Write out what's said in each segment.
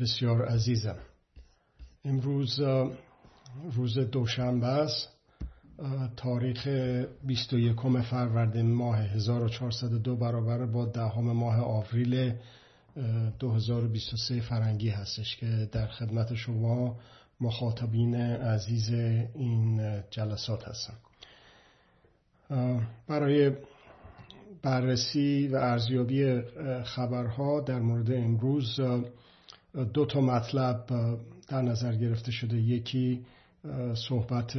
بسیار عزیزم. امروز روز دوشنبه است. تاریخ 21 فروردین ماه 1402 برابر با دهم ماه آوریل 2023 فرنگی هستش که در خدمت شما مخاطبین عزیز این جلسات هستم. برای بررسی و ارزیابی خبرها در مورد امروز دو تا مطلب در نظر گرفته شده. یکی صحبت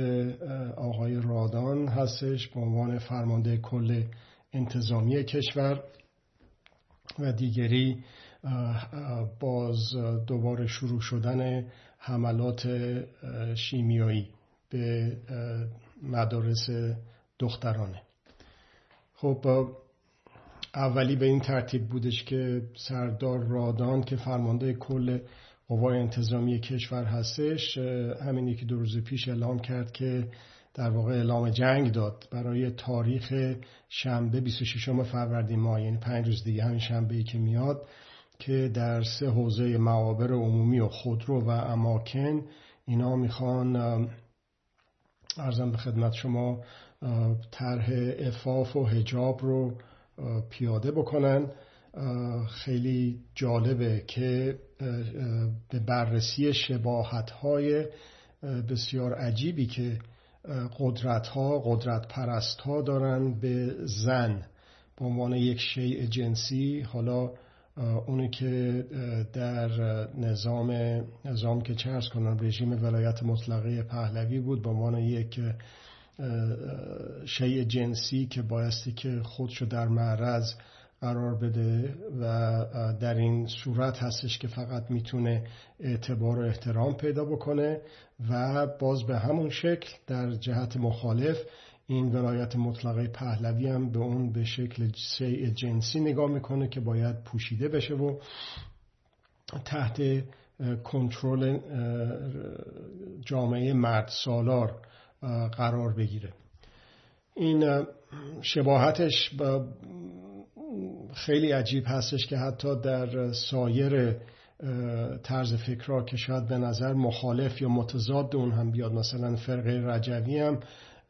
آقای رادان هستش به عنوان فرمانده کل انتظامی کشور. و دیگری باز دوباره شروع شدن حملات شیمیایی به مدارس دخترانه. خب اولی به این ترتیب بودش که سردار رادان که فرمانده کل قوای انتظامی کشور هستش همین که دو روز پیش اعلام کرد که در واقع اعلام جنگ داد برای تاریخ شنبه 26 فروردین ماه یعنی پنج روز دیگه همین شنبه که میاد که در سه حوزه معابر عمومی و خودرو و اماکن اینا می‌خوان ارزم به خدمت شما طرح افاف و هجاب رو پیاده بکنن. خیلی جالبه که به بررسی شباهت های بسیار عجیبی که قدرت ها قدرت پرست ها دارن به زن. به عنوان یک شیء جنسی حالا اونی که در نظام نظام که چرس کنن رژیم ولایت مطلقه پهلوی بود به عنوان یک شیء جنسی که بایستی که خودشو در معرض قرار بده و در این صورت هستش که فقط می‌تونه اعتبار و احترام پیدا بکنه و باز به همون شکل در جهت مخالف این ولایت مطلقه پهلوی هم به اون به شکل شیء جنسی نگاه می‌کنه که باید پوشیده بشه و تحت کنترل جامعه مرد سالار قرار بگیره. این شباهتش خیلی عجیب هستش که حتی در سایر طرز فکرها که شاید به نظر مخالف یا متضاد اون هم بیاد مثلا فرقه رجوی هم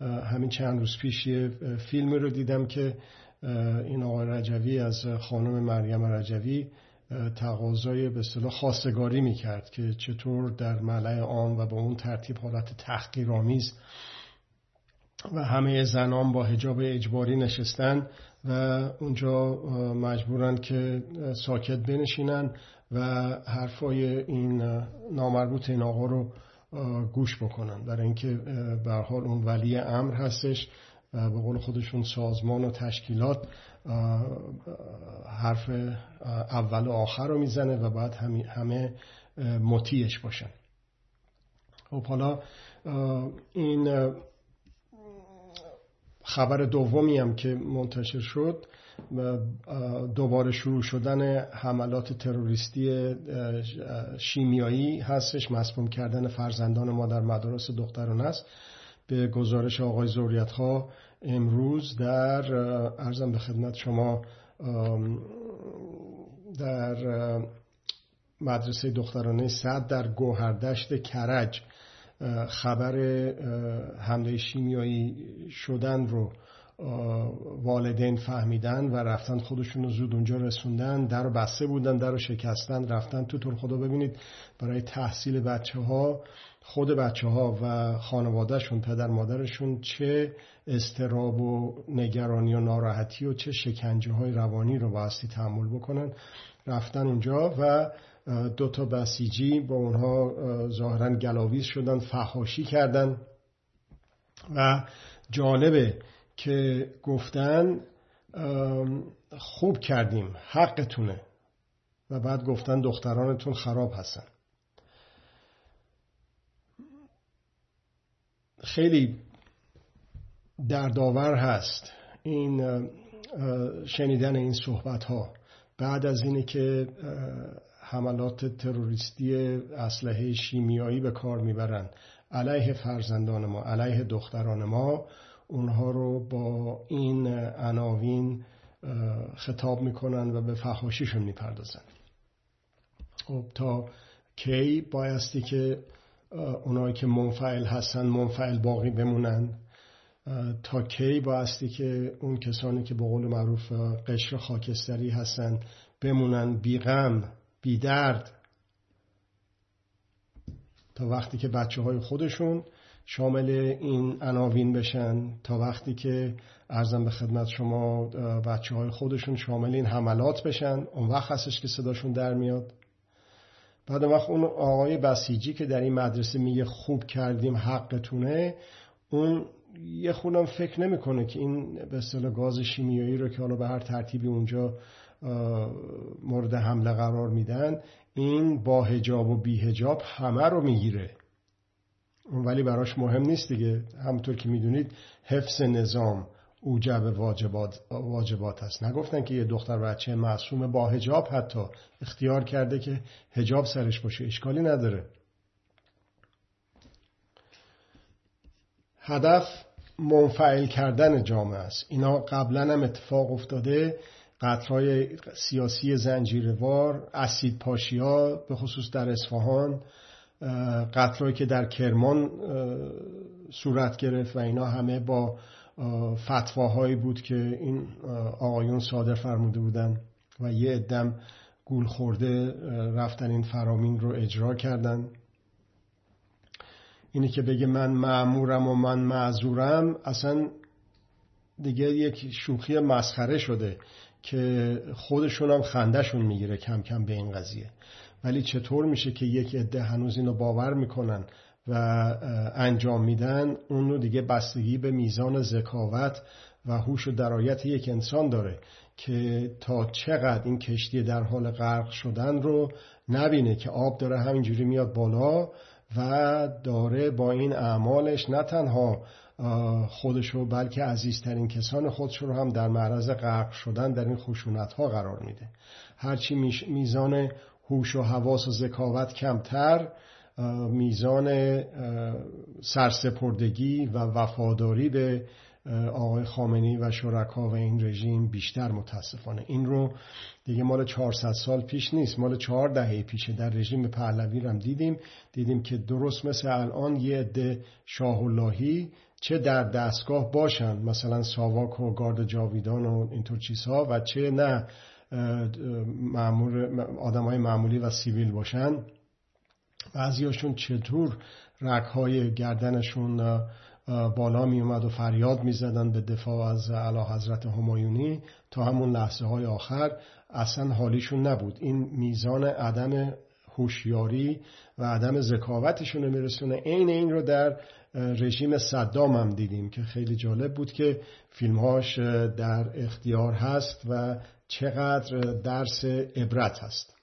همین چند روز پیش یه فیلمی رو دیدم که این آقای رجوی از خانم مریم رجوی تقاضای به اصطلاح خواستگاری می‌کرد که چطور در ملع عام و به اون ترتیب حالت تحقیرآمیز و همه زنان با حجاب اجباری نشستن و اونجا مجبورن که ساکت بنشینن و حرفای این نامربوط این آقا رو گوش بکنن. برای اینکه به حال اون ولی امر هستش به قول خودشون سازمان و تشکیلات حرف اول و آخر رو می‌زنه و بعد همه مطیعش باشن. خب حالا این خبر دومی هم که منتشر شد دوباره شروع شدن حملات تروریستی شیمیایی هستش مسموم کردن فرزندان ما در مدارس دختران است به گزارش آقای زوریت ها امروز در ارزم به خدمت شما در مدرسه دخترانه صد در گوهردشت کرج خبر حمله شیمیایی شدن رو والدین فهمیدن و رفتن خودشون رو زود اونجا رسوندن در بسته بودن در رو شکستن رفتن تو طور خدا ببینید. برای تحصیل بچه ها خود بچه ها و خانوادهشون پدر مادرشون چه استراب و نگرانی و ناراحتی و چه شکنجه های روانی رو بایستی تحمل بکنن. رفتن اونجا و دو تا بسیجی با اونها ظاهرا گلاویز شدن فحاشی کردن. و جالبه که گفتن خوب کردیم حقتونه. و بعد گفتن دخترانتون خراب هستن. خیلی دردآور هست این شنیدن این صحبت ها بعد از اینه که حملات تروریستی اسلحه شیمیایی به کار می‌برن. علیه فرزندان ما علیه دختران ما اونها رو با این عناوین خطاب می‌کنن و به فحاشیشون می‌پردازن. خب تا کی بایستی که اونایی که منفعل هستن منفعل باقی بمونن تا کی بایستی که اون کسانی که به قول معروف قشر خاکستری هستن بمونن بیغم بیدرد تا وقتی که بچه های خودشون شامل این عناوین بشن تا وقتی که ارزم به خدمت شما بچه های خودشون شامل این حملات بشن اون وقت هستش که صداشون در میاد؟ بعد وقت اون آقای بسیجی که در این مدرسه میگه خوب کردیم حقتونه اون یه خونم فکر نمی‌کنه که این به اصطلاح گاز شیمیایی رو که حالا به هر ترتیبی اونجا مورد حمله قرار میدن این با هجاب و بی هجاب همه رو می‌گیره. ولی براش مهم نیست دیگه. همونطور که می‌دونید حفظ نظام. اوجب واجبات, واجبات هست نگفتن که یه دختر بچه معصوم با هجاب حتی اختیار کرده که هجاب سرش باشه. اشکالی نداره. هدف منفعل کردن جامعه است. اینا قبلا هم اتفاق افتاده. قطرهای سیاسی زنجیروار اسید پاشیا به خصوص در اصفهان قتلهایی که در کرمان صورت گرفت و اینا همه با فتواهایی بود که این آقایون صادر فرموده بودن و یه ادم گول خورده رفتن این فرامین رو اجرا کردن. اینی که بگه من معمورم و من معذورم اصلا دیگه یک شوخی مسخره شده که خودشون هم خندهشون می‌گیره کم کم به این قضیه. ولی چطور میشه که یک عده هنوز اینو باور می‌کنن؟ و انجام میدن اون رو دیگه بستگی به میزان ذکاوت و هوش و درایت یک انسان داره که تا چقدر این کشتی در حال غرق شدن رو نبینه که آب داره همینجوری میاد بالا و داره با این اعمالش نه تنها خودشو بلکه عزیزترین کسان خودش رو هم در معرض غرق شدن در این خشونت ها قرار میده. هرچی میزان هوش و حواس و ذکاوت کمتر میزان سرسپردگی و وفاداری به آقای خامنی و شرکا و این رژیم بیشتر متاسفانه. این رو دیگه مال 400 سال پیش نیست. مال چهار دهه پیشه در رژیم پهلوی هم دیدیم. دیدیم که درست مثل الان یه عده شاه اللهی چه در دستگاه باشن. مثلا ساواک و گارد جاویدان و اینطور چیزها و چه نه آدم های معمولی و سیویل باشن. بعضیاشون چطور رکهای گردنشون بالا می اومد و فریاد می زدن به دفاع از علا حضرت همایونی تا همون لحظه های آخر اصلا حالیشون نبود. این میزان عدم هوشیاری و عدم ذکاوتشون رو میرسونه. عین این رو در رژیم صدام هم دیدیم که خیلی جالب بود که فیلمهاش در اختیار هست و چقدر درس عبرت هست.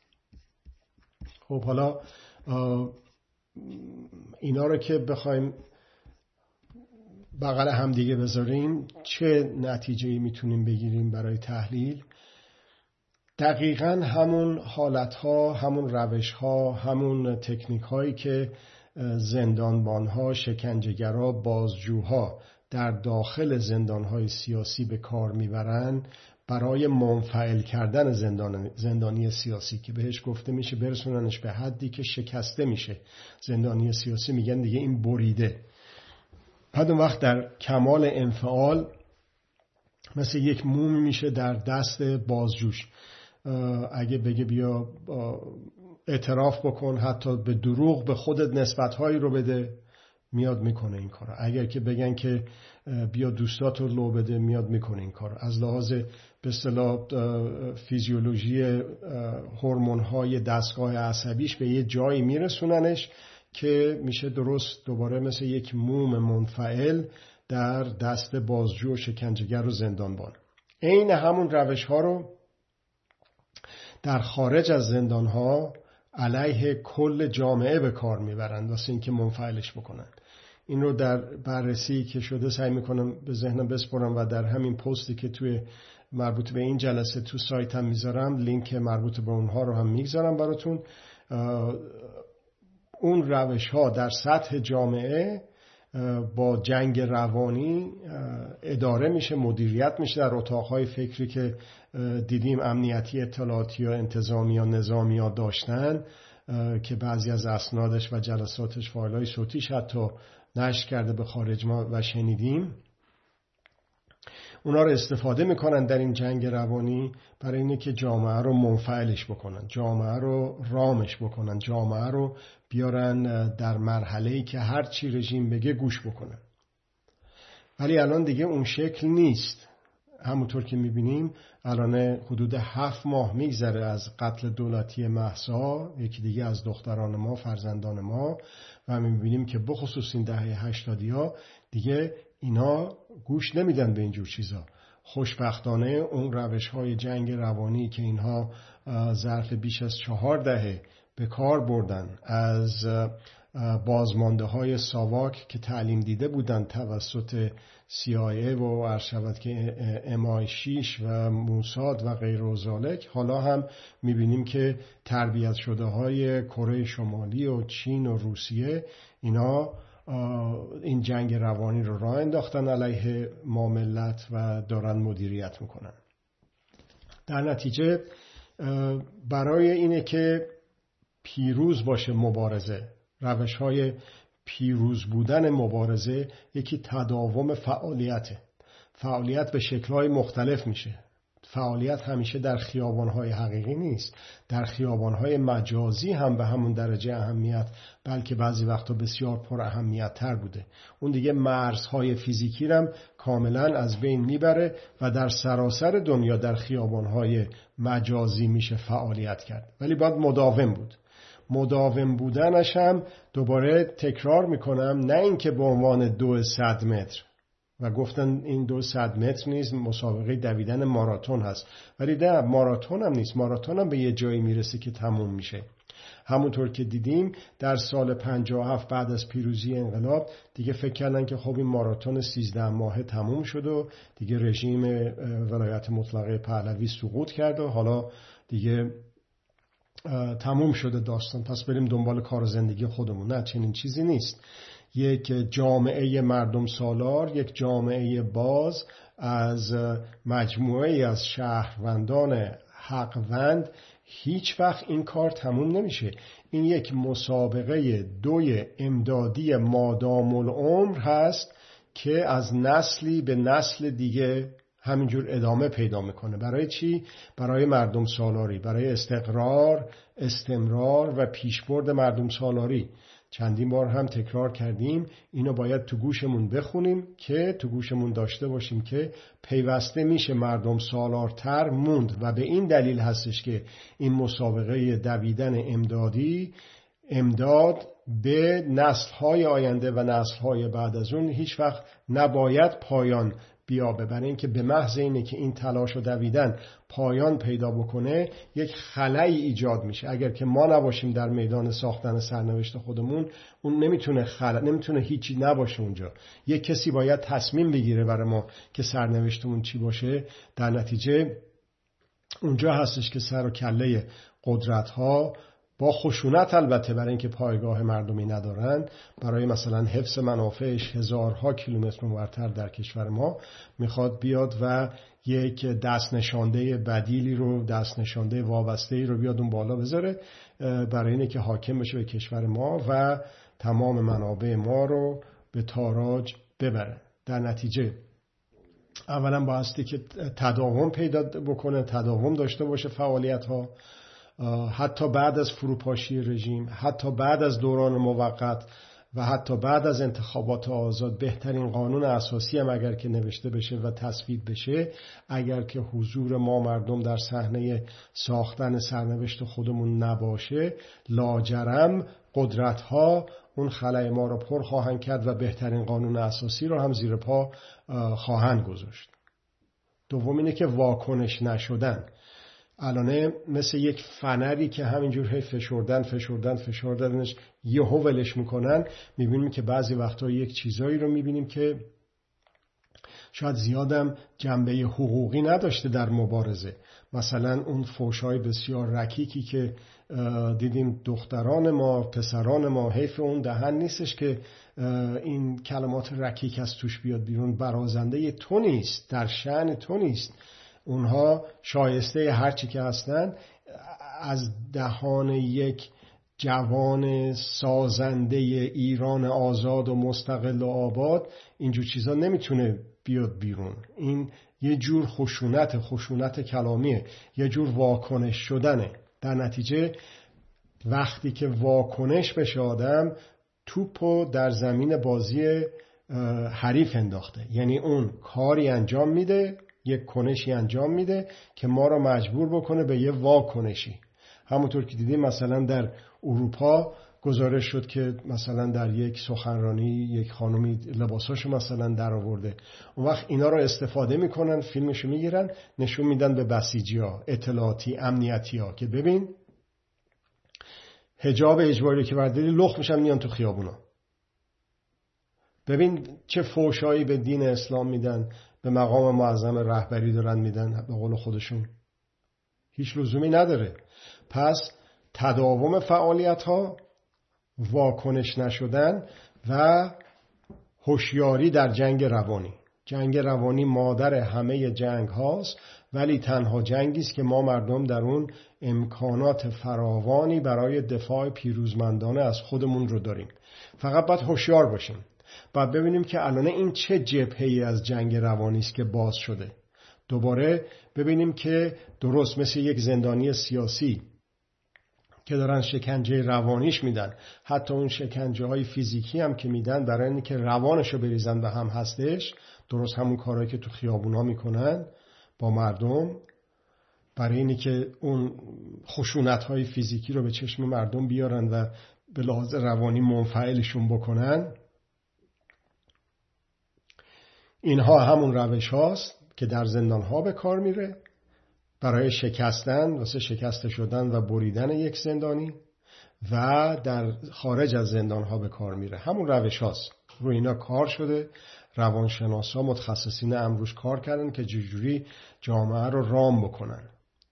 خب حالا اینا رو که بخوایم بغل هم دیگه بذاریم چه نتیجه می‌تونیم بگیریم برای تحلیل؟ دقیقا همون حالت ها همون روش ها همون تکنیک هایی که زندانبان ها شکنجهگرا بازجوها در داخل زندان های سیاسی به کار می‌برن برای منفعل کردن زندان زندانی سیاسی که بهش گفته میشه برسوننش به حدی که شکسته میشه. زندانی سیاسی میگن دیگه این بریده. بعد اون وقت در کمال انفعال مثل یک موم میشه در دست بازجوش. اگه بگه بیا اعتراف بکن حتی به دروغ به خودت نسبتهایی رو بده. میاد می‌کنه این کار اگر که بگن که بیا دوستات رو لو بده میاد می‌کنه این کار از لحاظ به اصطلاح فیزیولوژی هورمون های دستگاه عصبیش به یه جایی میرسوننش که میشه درست دوباره مثل یک موم منفعل در دست بازجو و شکنجهگر و زندانبان عین همون روش ها رو در خارج از زندان ها علیه کل جامعه به کار می‌برند واسه اینکه منفعلش بکنن. این رو در بررسی که شده سعی می‌کنم به ذهنم بسپرم و در همین پستی که توی مربوط به این جلسه تو سایت هم می‌ذارم. لینک مربوط به اونها رو هم می‌گذارم براتون. اون روش ها در سطح جامعه با جنگ روانی اداره میشه مدیریت میشه. در اتاقهای فکری که دیدیم امنیتی اطلاعاتی یا انتظامی یا نظامی ها داشتن که بعضی از اسنادش و جلساتش فایل های صوتیش حتی نشر کرده به خارج ما و شنیدیم. اونا رو استفاده می‌کنن در این جنگ روانی برای اینه که جامعه رو منفعلش بکنن. جامعه رو رامش بکنن. جامعه رو بیارن در مرحله ای که هر چی رژیم بگه گوش بکنن ولی الان دیگه اون شکل نیست. همونطور که می‌بینیم الان حدود هفت ماه میگذره از قتل دولتی محسا یکی دیگه از دختران ما فرزندان ما. و می‌بینیم که بخصوص این دهه هشتادی ها دیگه اینا گوش نمیدن به اینجور چیزا. خوشبختانه اون روش های جنگ روانی که اینها ظرف بیش از چهار دهه به کار بردن از بازمانده های ساواک که تعلیم دیده بودند توسط CIA و عرض که MI6 و موساد و غیر و حالا هم می‌بینیم که تربیت شده های کره شمالی و چین و روسیه اینا این جنگ روانی رو راه انداختن علیه ما ملت و دارن مدیریت می‌کنن. در نتیجه برای اینه که پیروز باشه مبارزه روش های پیروز بودن مبارزه یکی تداوم فعالیته. فعالیت به شکلهای مختلف میشه. فعالیت همیشه در خیابانهای حقیقی نیست. در خیابانهای مجازی هم به همون درجه اهمیت بلکه بعضی وقتا بسیار پر اهمیت تر بوده. اون دیگه مرزهای فیزیکی رم کاملا از بین می‌بره و در سراسر دنیا در خیابانهای مجازی میشه فعالیت کرد. ولی باید مداوم بود. مداوم بودنش هم دوباره تکرار می‌کنم نه اینکه به عنوان دو صد متر. و گفتن این دو صد متر نیست مسابقه دویدن ماراتون هست. ولی نه ماراتون هم نیست. ماراتون هم به یه جایی می‌رسه که تموم میشه. همونطور که دیدیم در سال 57 بعد از پیروزی انقلاب دیگه فکر کردن که خب این ماراتون 13 ماهه تموم شد و دیگه رژیم ولایت مطلقه پهلوی سقوط کرد و حالا دیگه تموم شده داستان پس بریم دنبال کار زندگی خودمون. نه چنین چیزی نیست. یک جامعه مردم سالار یک جامعه باز از مجموعه از شهروندان حقوند هیچ وقت این کار تموم نمیشه. این یک مسابقه دوی امدادی مادام العمر هست که از نسلی به نسل دیگه همینجور ادامه پیدا می‌کنه. برای چی؟ برای مردم سالاری برای استقرار استمرار و پیشبرد مردم سالاری. چندین بار هم تکرار کردیم اینو باید تو گوشمون بخونیم که تو گوشمون داشته باشیم که پیوسته میشه مردم سالارتر موند. و به این دلیل هستش که این مسابقه دویدن امدادی امداد به نسلهای آینده و نسلهای بعد از اون هیچ وقت نباید پایان بیابه برای اینکه به محض اینه که این تلاش و دویدن پایان پیدا بکنه یک خلایی ایجاد میشه. اگر که ما نباشیم در میدان ساختن سرنوشت خودمون اون نمی‌تونه خلا نمی‌تونه هیچی نباشه اونجا. یک کسی باید تصمیم بگیره برای ما که سرنوشتمون چی باشه. در نتیجه اونجا هستش که سر و کله قدرت ها با خشونت البته برای اینکه پایگاه مردمی ندارند برای مثلا حفظ منافعش هزارها کیلومتر اونورتر در کشور ما می‌خواد بیاد و یک دست نشانده بدیلی رو دست نشانده وابسته ای رو بیاد اون بالا بذاره برای اینه که حاکم بشه به کشور ما و تمام منابع ما رو به تاراج ببره. در نتیجه اولا بایستی که تداوم پیدا بکنه تداوم داشته باشه فعالیت ها حتی بعد از فروپاشی رژیم حتی بعد از دوران موقت و حتی بعد از انتخابات آزاد بهترین قانون اساسی هم اگر که نوشته بشه و تصویب بشه اگر که حضور ما مردم در صحنه ساختن سرنوشت خودمون نباشه لاجرم قدرت ها اون خلای ما رو پر خواهند کرد و بهترین قانون اساسی رو هم زیر پا خواهند گذاشت. دوم اینه که واکنش نشدن. الانه مثل یک فنری که همینجور هی فشردن فشردن فشردنش یهو ولش می‌کنن می‌بینیم که بعضی وقتا یک چیزایی رو می‌بینیم که شاید زیادم جنبه حقوقی نداشته در مبارزه. مثلا اون فوشای بسیار رکیکی که دیدیم دختران ما پسران ما حیف اون دهن نیستش که این کلمات رکیک از توش بیاد بیرون. برازنده تو نیست در شعن تو نیست. اونها شایسته هرچی که هستن از دهان یک جوان سازنده ایران آزاد و مستقل و آباد اینجور چیزا نمی‌تونه بیاد بیرون. این یه جور خشونت خشونت کلامیه یه جور واکنش شدنه. در نتیجه وقتی که واکنش بشه آدم توپو در زمین بازی حریف انداخته. یعنی اون کاری انجام میده یک کنشی انجام میده که ما رو مجبور بکنه به یه واکنشی. همونطور که دیدیم مثلا در اروپا گزارش شد که مثلا در یک سخنرانی یک خانمی لباساشو مثلا در آورده اون وقت اینا رو استفاده می‌کنن فیلمشو می‌گیرن نشون میدن به بسیجی ها اطلاعاتی امنیتی ها که ببین هجاب اجباری که برداری لخ میشن میان تو خیابونا. ببین چه فوشایی به دین اسلام میدن به مقام معظم رهبری دارن میدن به قول خودشون. هیچ لزومی نداره. پس تداوم فعالیت ها واکنش نشدن و هوشیاری در جنگ روانی. جنگ روانی مادر همه جنگ هاست ولی تنها جنگی است که ما مردم در اون امکانات فراوانی برای دفاع پیروزمندانه از خودمون رو داریم. فقط باید هوشیار باشیم. باید ببینیم که الان این چه جبهه از جنگ روانی است که باز شده. دوباره ببینیم که درست مثل یک زندانی سیاسی که دارن شکنجه روانیش میدن. حتی اون شکنجه های فیزیکی هم که میدن برای اینکه روانش رو بریزن به هم هستش. درست همون کارهایی که تو خیابونا می‌کنن با مردم. برای اینی که اون خشونت های فیزیکی رو به چشم مردم بیارن و به لحاظ روانی منفعلشون بکنن. اینها همون روش هاست که در زندان ها به کار میره. برای شکستن واسه شکست شدن و بریدن یک زندانی و در خارج از زندان ها به کار میره. همون روش هاست. رو اینا کار شده. روانشناس متخصصین امروز کار کردن که جوری جامعه رو رام بکنن.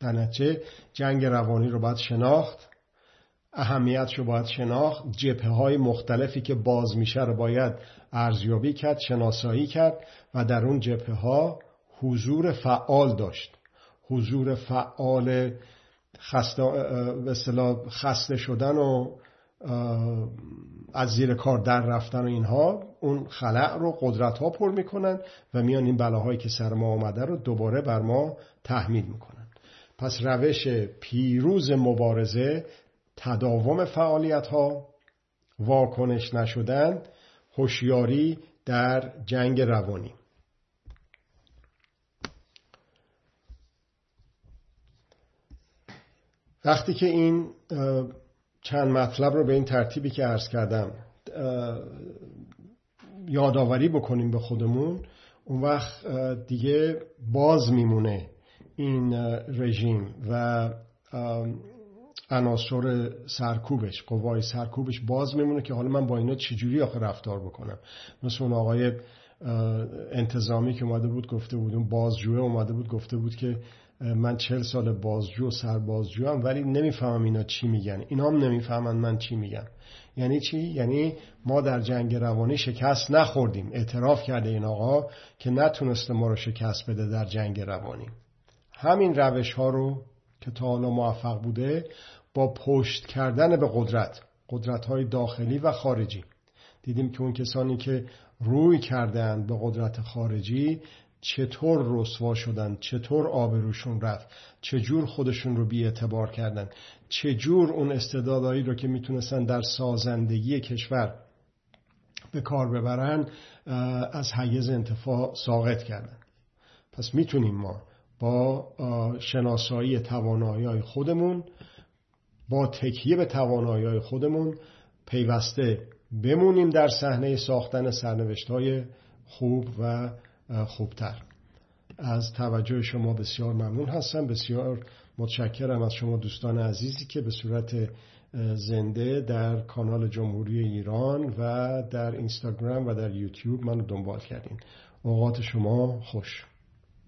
در نتیجه جنگ روانی رو باید شناخت. اهمیت رو باید شناخت. جبه های مختلفی که باز میشه رو باید ارزیابی کرد شناسایی کرد و در اون جبه ها حضور فعال داشت. حضور فعال خسته, خسته شدن و از زیر کار در رفتن و اینها اون خلع رو قدرت ها پر می‌کنن و میان این بلاهایی که سر ما آمده رو دوباره بر ما تحمیل می‌کنن. پس روش پیروز مبارزه تداوم فعالیت ها واکنش نشدن هوشیاری در جنگ روانی. وقتی که این چند مطلب رو به این ترتیبی که عرض کردم یادآوری بکنیم به خودمون اون وقت دیگه باز میمونه این رژیم و عناصر سرکوبش قوای سرکوبش باز میمونه که حالا من با اینا چجوری آخه رفتار بکنم؟ مثل اون آقای انتظامی که اومده بود گفته بود اون بازجوه اومده بود گفته بود که من چل سال بازجو و سربازجو هم ولی نمی‌فهمم اینا چی میگن. اینا هم نمی‌فهمن من چی میگم. یعنی چی؟ یعنی ما در جنگ روانی شکست نخوردیم. اعتراف کرده این آقا که نتونسته ما رو شکست بده در جنگ روانی. همین روش ها رو که تا حالا موفق بوده با پشت کردن به قدرت قدرت های داخلی و خارجی. دیدیم که اون کسانی که روی کردن به قدرت خارجی چطور رسوا شدن چطور آبروشون رفت چجور خودشون رو بی اعتبار کردن چجور اون استعدادهایی رو که می‌تونستن در سازندگی کشور به کار ببرن از حیز انتفاع ساقط کردن پس می‌تونیم ما با شناسایی توانایی خودمون با تکیه به توانایی خودمون پیوسته بمونیم در صحنه ساختن سرنوشت های خوب و خوبتر. از توجه شما بسیار ممنون هستم. بسیار متشکرم از شما دوستان عزیزی که به صورت زنده در کانال جمهوری ایران و در اینستاگرام و در یوتیوب منو دنبال کردین. اوقات شما خوش.